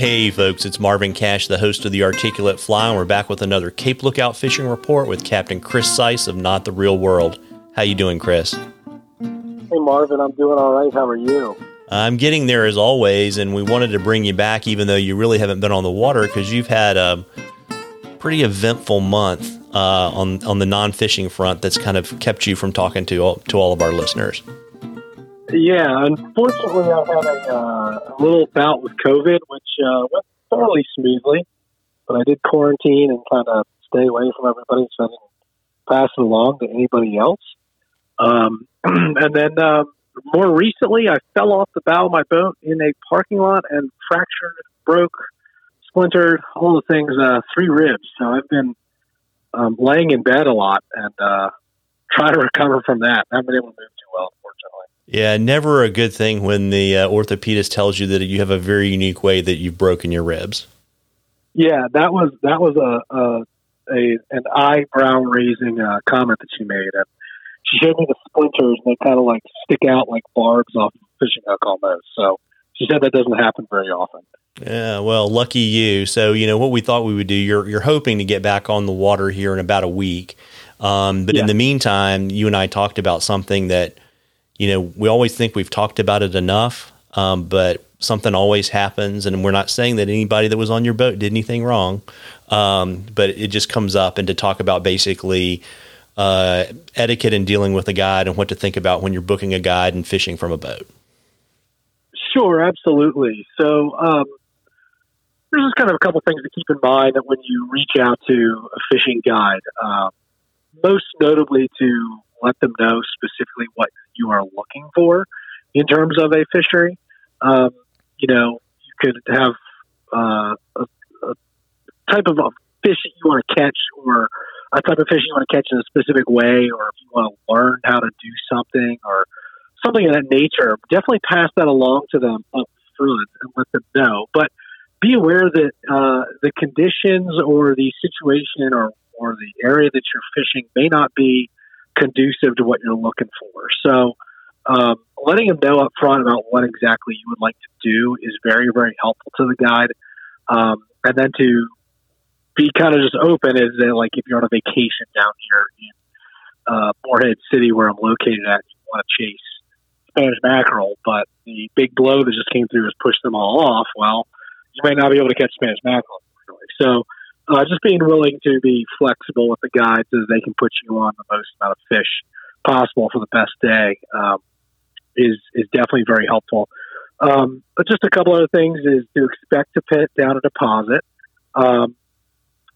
Hey folks, it's Marvin Cash, the host of the Articulate Fly, and we're back with another Cape Lookout fishing report with Captain Chris Siess of Knot the Reel World. How you doing, Chris? Hey Marvin, I'm doing all right. How are you? I'm getting there as always, and we wanted to bring you back, even though you really haven't been on the water, because you've had a pretty eventful month uh, on on the non fishing front. That's kind of kept you from talking to all, to all of our listeners. Yeah, unfortunately, I had a, uh, a little bout with COVID, which uh, went fairly smoothly. But I did quarantine and kind of stay away from everybody so I didn't pass it along to anybody else. Um, and then uh, more recently, I fell off the bow of my boat in a parking lot and fractured, broke, splintered, all the things, uh, three ribs. So I've been um, laying in bed a lot and uh, trying to recover from that. I haven't been able to move unfortunately. Yeah, never a good thing when the uh, orthopedist tells you that you have a very unique way that you've broken your ribs. Yeah, that was that was a, a, a an eyebrow raising uh, comment that she made. And she showed me the splinters, and they kind of like stick out like barbs off a fishing hook almost. So she said that doesn't happen very often. Yeah, well, lucky you. So you know what we thought we would do. You're you're hoping to get back on the water here in about a week, um, but yeah. in the meantime, you and I talked about something that you know, we always think we've talked about it enough, um, but something always happens. And we're not saying that anybody that was on your boat did anything wrong, um, but it just comes up and to talk about basically uh, etiquette in dealing with a guide and what to think about when you're booking a guide and fishing from a boat. Sure, absolutely. So, um, there's just kind of a couple things to keep in mind that when you reach out to a fishing guide, uh, most notably to let them know specifically what you are looking for in terms of a fishery. Um, you know, you could have uh, a, a, type of fish that you want to catch or a type of fish you want to catch in a specific way or if you want to learn how to do something or something of that nature, definitely pass that along to them up front and let them know. But be aware that uh, the conditions or the situation or, or the area that you're fishing may not be conducive to what you're looking for. So, um, letting them know up front about what exactly you would like to do is very, very helpful to the guide. Um, and then to be kind of just open is that, like, if you're on a vacation down here in uh, Morehead City, where I'm located at, you want to chase Spanish mackerel, but the big blow that just came through has pushed them all off. Well, you may not be able to catch Spanish mackerel. So, uh, just being willing to be flexible with the guides so they can put you on the most amount of fish possible for the best day um, is is definitely very helpful. Um, but just a couple other things is to expect to put down a deposit, um,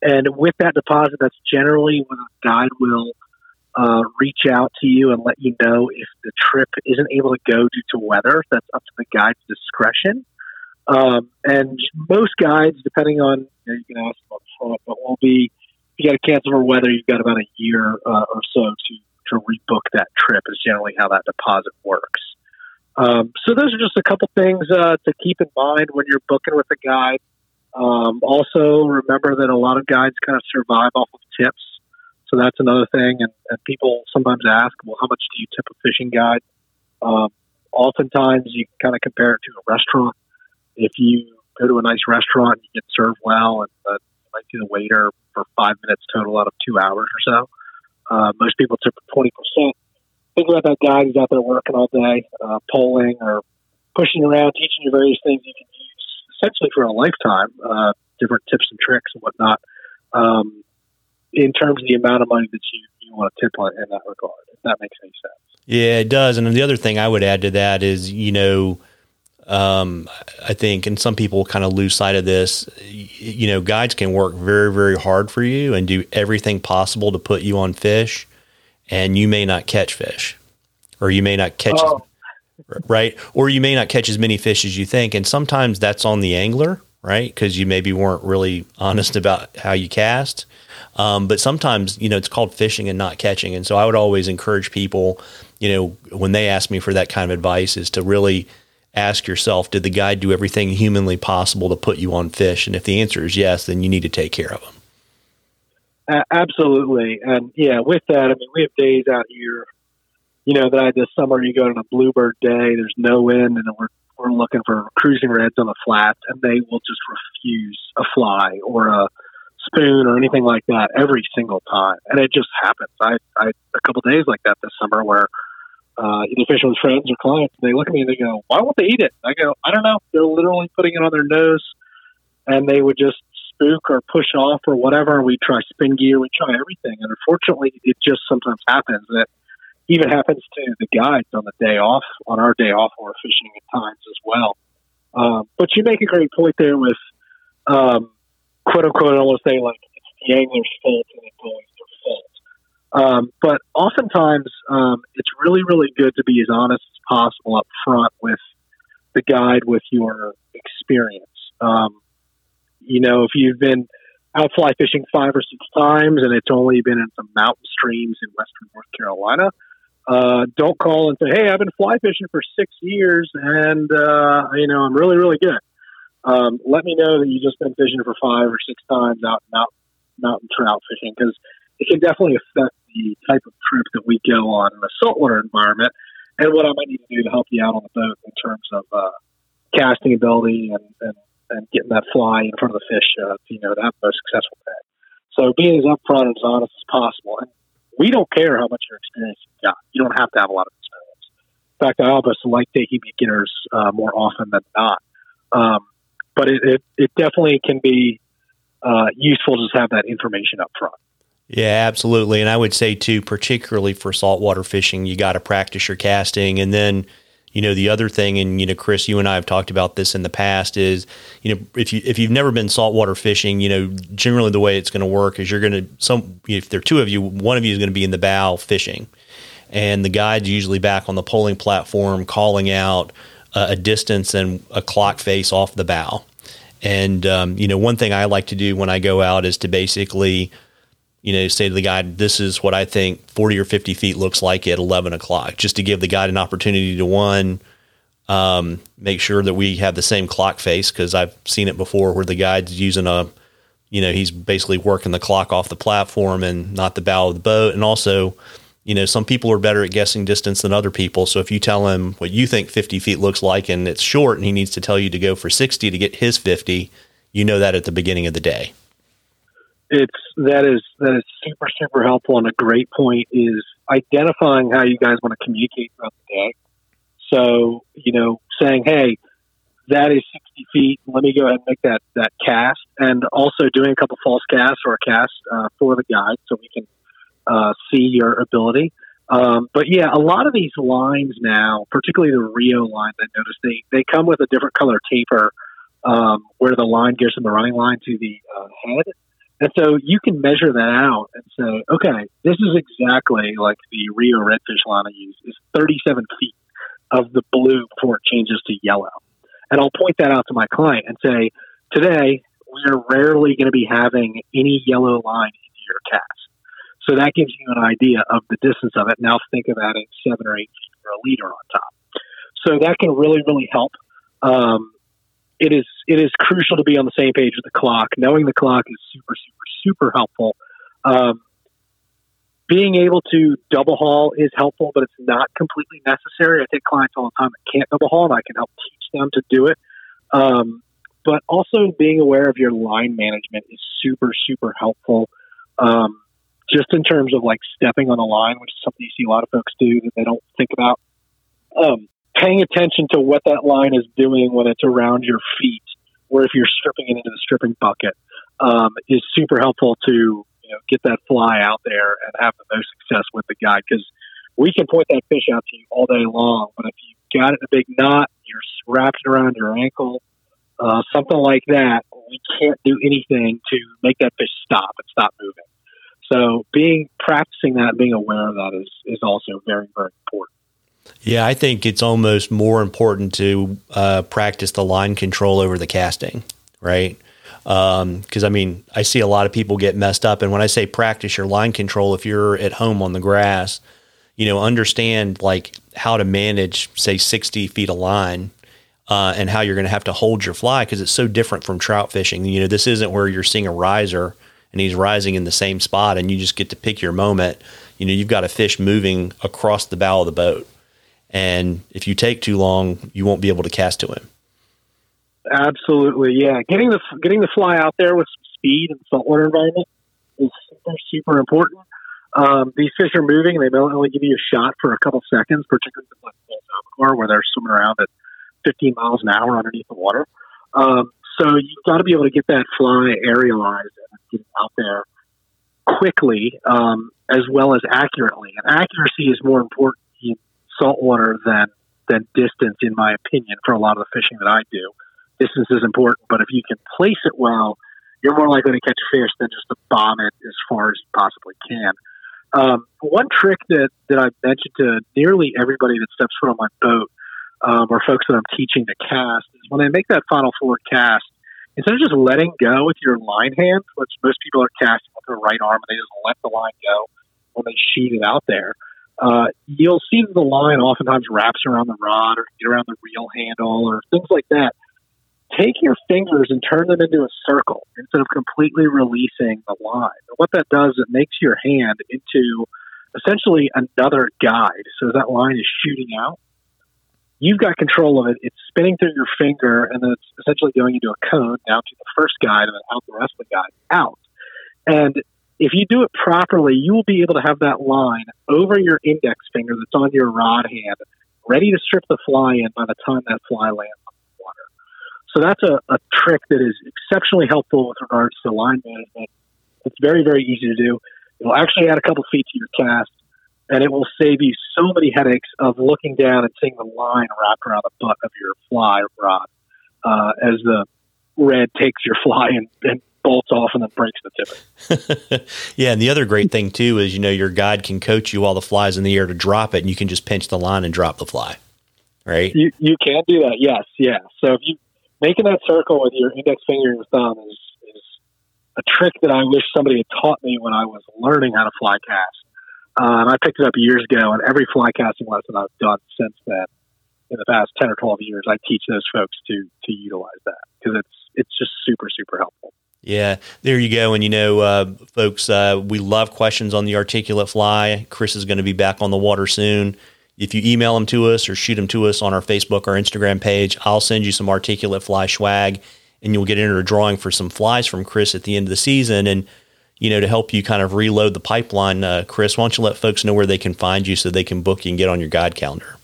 and with that deposit, that's generally when a guide will uh, reach out to you and let you know if the trip isn't able to go due to weather. That's up to the guide's discretion. Um, and most guides, depending on you, you can ask them up front, but will be if you got to cancel for weather, you've got about a year uh, or so to to rebook that trip. Is generally how that deposit works. Um, so those are just a couple things uh, to keep in mind when you're booking with a guide. Um, also, remember that a lot of guides kind of survive off of tips. So that's another thing. And, and people sometimes ask, well, how much do you tip a fishing guide? Um, oftentimes, you kind of compare it to a restaurant if you go to a nice restaurant and you get served well and uh, might see the waiter for five minutes total out of two hours or so, uh, most people tip 20%. Think about that guy who's out there working all day, uh, poling or pushing around, teaching you various things you can use essentially for a lifetime, uh, different tips and tricks and whatnot, um, in terms of the amount of money that you, you want to tip on in that regard, if that makes any sense. Yeah, it does. And the other thing I would add to that is, you know, um, I think, and some people kind of lose sight of this. You know, guides can work very, very hard for you and do everything possible to put you on fish, and you may not catch fish, or you may not catch, oh. right? Or you may not catch as many fish as you think, and sometimes that's on the angler, right? Because you maybe weren't really honest about how you cast. Um, but sometimes, you know, it's called fishing and not catching, and so I would always encourage people, you know, when they ask me for that kind of advice, is to really ask yourself, did the guide do everything humanly possible to put you on fish? And if the answer is yes, then you need to take care of them. Uh, absolutely. And yeah, with that, I mean, we have days out here, you know, that I this summer you go on a bluebird day, there's no wind, and we're, we're looking for cruising reds on the flats, and they will just refuse a fly or a spoon or anything like that every single time, and it just happens. I, I a couple days like that this summer where uh, either fishing with friends or clients, they look at me and they go, "Why won't they eat it?" I go, "I don't know. They're literally putting it on their nose, and they would just spook or push off or whatever. We try spin gear, we try everything, and unfortunately, it just sometimes happens that." Even happens to the guides on the day off, on our day off, or fishing at times as well. Um, but you make a great point there with um, quote unquote, I almost say like it's the angler's fault and it's always. Um, but oftentimes, um, it's really, really good to be as honest as possible up front with the guide with your experience. Um, you know, if you've been out fly fishing five or six times and it's only been in some mountain streams in western North Carolina, uh, don't call and say, "Hey, I've been fly fishing for six years and uh, you know I'm really, really good." um, let me know that you've just been fishing for five or six times out out mountain trout fishing because it can definitely affect the type of trip that we go on in a saltwater environment and what I might need to do to help you out on the boat in terms of uh, casting ability and, and, and getting that fly in front of the fish, uh, you know, to have the most successful day. So being as upfront and as honest as possible. And we don't care how much your experience you've got. You don't have to have a lot of experience. In fact, I almost like taking beginners uh, more often than not. Um, but it, it, it definitely can be uh, useful to just have that information up front. Yeah, absolutely. And I would say too, particularly for saltwater fishing, you got to practice your casting. And then, you know, the other thing, and you know, Chris, you and I have talked about this in the past, is you know, if you if you've never been saltwater fishing, you know, generally the way it's going to work is you're going to some if there are two of you, one of you is going to be in the bow fishing, and the guide's usually back on the poling platform calling out a distance and a clock face off the bow. And um, you know, one thing I like to do when I go out is to basically, you know, say to the guide, "This is what I think forty or fifty feet looks like at eleven o'clock," just to give the guide an opportunity to one, um, make sure that we have the same clock face because I've seen it before where the guide's using a, you know, he's basically working the clock off the platform and not the bow of the boat, and also you know, some people are better at guessing distance than other people. So if you tell him what you think 50 feet looks like and it's short and he needs to tell you to go for 60 to get his 50, you know that at the beginning of the day. It's that is that is super super helpful and a great point is identifying how you guys want to communicate throughout the day. So you know, saying, "Hey, that is 60 feet. Let me go ahead and make that that cast," and also doing a couple false casts or a cast uh, for the guide so we can uh, see your ability. Um, but yeah, a lot of these lines now, particularly the Rio lines, I noticed they, they come with a different color taper um, where the line gives from the running line to the uh, head. And so you can measure that out and say, okay, this is exactly like the Rio redfish line I use is 37 feet of the blue before it changes to yellow. And I'll point that out to my client and say, today we are rarely going to be having any yellow line into your cast. So that gives you an idea of the distance of it. Now think of adding seven or eight feet for a leader on top. So that can really, really help. Um, it is it is crucial to be on the same page with the clock. Knowing the clock is super, super, super helpful. Um, being able to double haul is helpful, but it's not completely necessary. I take clients all the time that can't double haul, and I can help teach them to do it. Um, but also being aware of your line management is super, super helpful. Um, just in terms of like stepping on a line, which is something you see a lot of folks do that they don't think about. Um, paying attention to what that line is doing when it's around your feet, or if you're stripping it into the stripping bucket, um, is super helpful to you know get that fly out there and have the most success with the guide because we can point that fish out to you all day long, but if you got it in a big knot, you're wrapped around your ankle, uh, something like that, we can't do anything to make that fish stop and stop moving. So being practicing that, being aware of that is is also very very important. Yeah, I think it's almost more important to uh, practice the line control over the casting, right? Because um, I mean, I see a lot of people get messed up, and when I say practice your line control, if you're at home on the grass, you know, understand like how to manage, say, sixty feet of line. Uh, and how you're going to have to hold your fly because it's so different from trout fishing. You know, this isn't where you're seeing a riser and he's rising in the same spot and you just get to pick your moment. You know, you've got a fish moving across the bow of the boat. And if you take too long, you won't be able to cast to him. Absolutely, yeah. Getting the getting the fly out there with some speed in the saltwater environment is super super important. Um, these fish are moving; they only give you a shot for a couple seconds, particularly like albacore, where they're swimming around at 15 miles an hour underneath the water. Um, so you've got to be able to get that fly aerialized and get out there quickly, um, as well as accurately. And accuracy is more important in saltwater than than distance, in my opinion, for a lot of the fishing that I do. Distance is important, but if you can place it well, you're more likely to catch fish than just to bomb it as far as you possibly can. Um, one trick that, that I've mentioned to nearly everybody that steps foot on my boat, um, or folks that I'm teaching to cast, is when they make that final forward cast, instead of just letting go with your line hand, which most people are casting with their right arm and they just let the line go when they shoot it out there, uh, you'll see the line oftentimes wraps around the rod or get around the reel handle or things like that. Take your fingers and turn them into a circle instead of completely releasing the line. And what that does, is it makes your hand into essentially another guide. So that line is shooting out, you've got control of it. It's spinning through your finger, and then it's essentially going into a cone down to the first guide and then out the rest of the guide out. And if you do it properly, you will be able to have that line over your index finger that's on your rod hand, ready to strip the fly in by the time that fly lands on the water. So that's a, a trick that is exceptionally helpful with regards to line management. It's very, very easy to do. It'll actually add a couple feet to your cast and it will save you so many headaches of looking down and seeing the line wrapped around the butt of your fly rod uh, as the red takes your fly and, and bolts off and then breaks the tippet. yeah, and the other great thing too is you know your guide can coach you while the fly's in the air to drop it, and you can just pinch the line and drop the fly. Right? You you can do that. Yes, yeah. So if you making that circle with your index finger and your thumb is is a trick that I wish somebody had taught me when I was learning how to fly cast. Uh, and I picked it up years ago, and every fly casting lesson I've done since then, in the past ten or twelve years, I teach those folks to to utilize that because it's it's just super super helpful. Yeah, there you go. And you know, uh, folks, uh, we love questions on the articulate fly. Chris is going to be back on the water soon. If you email them to us or shoot them to us on our Facebook or Instagram page, I'll send you some articulate fly swag, and you'll get into a drawing for some flies from Chris at the end of the season. And you know, to help you kind of reload the pipeline, uh, Chris, why don't you let folks know where they can find you so they can book you and get on your guide calendar?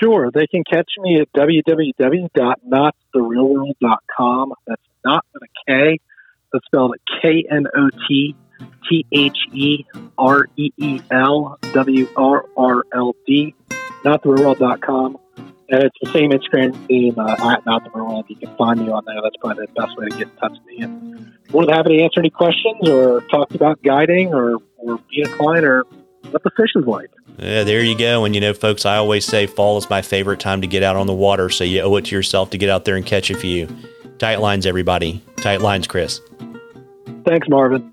Sure. They can catch me at www.knotthereelworld.com. That's not with a K. That's spelled K N O T T H E R E E L W R R L D. Knotthereelworld.com. And it's the same Instagram name uh, at Knot the You can find me on there. That's probably the best way to get in touch with me. And more than happy to answer any questions or talk about guiding or, or being a client or what the fish is like. Yeah, there you go. And you know, folks, I always say fall is my favorite time to get out on the water. So you owe it to yourself to get out there and catch a few. Tight lines, everybody. Tight lines, Chris. Thanks, Marvin.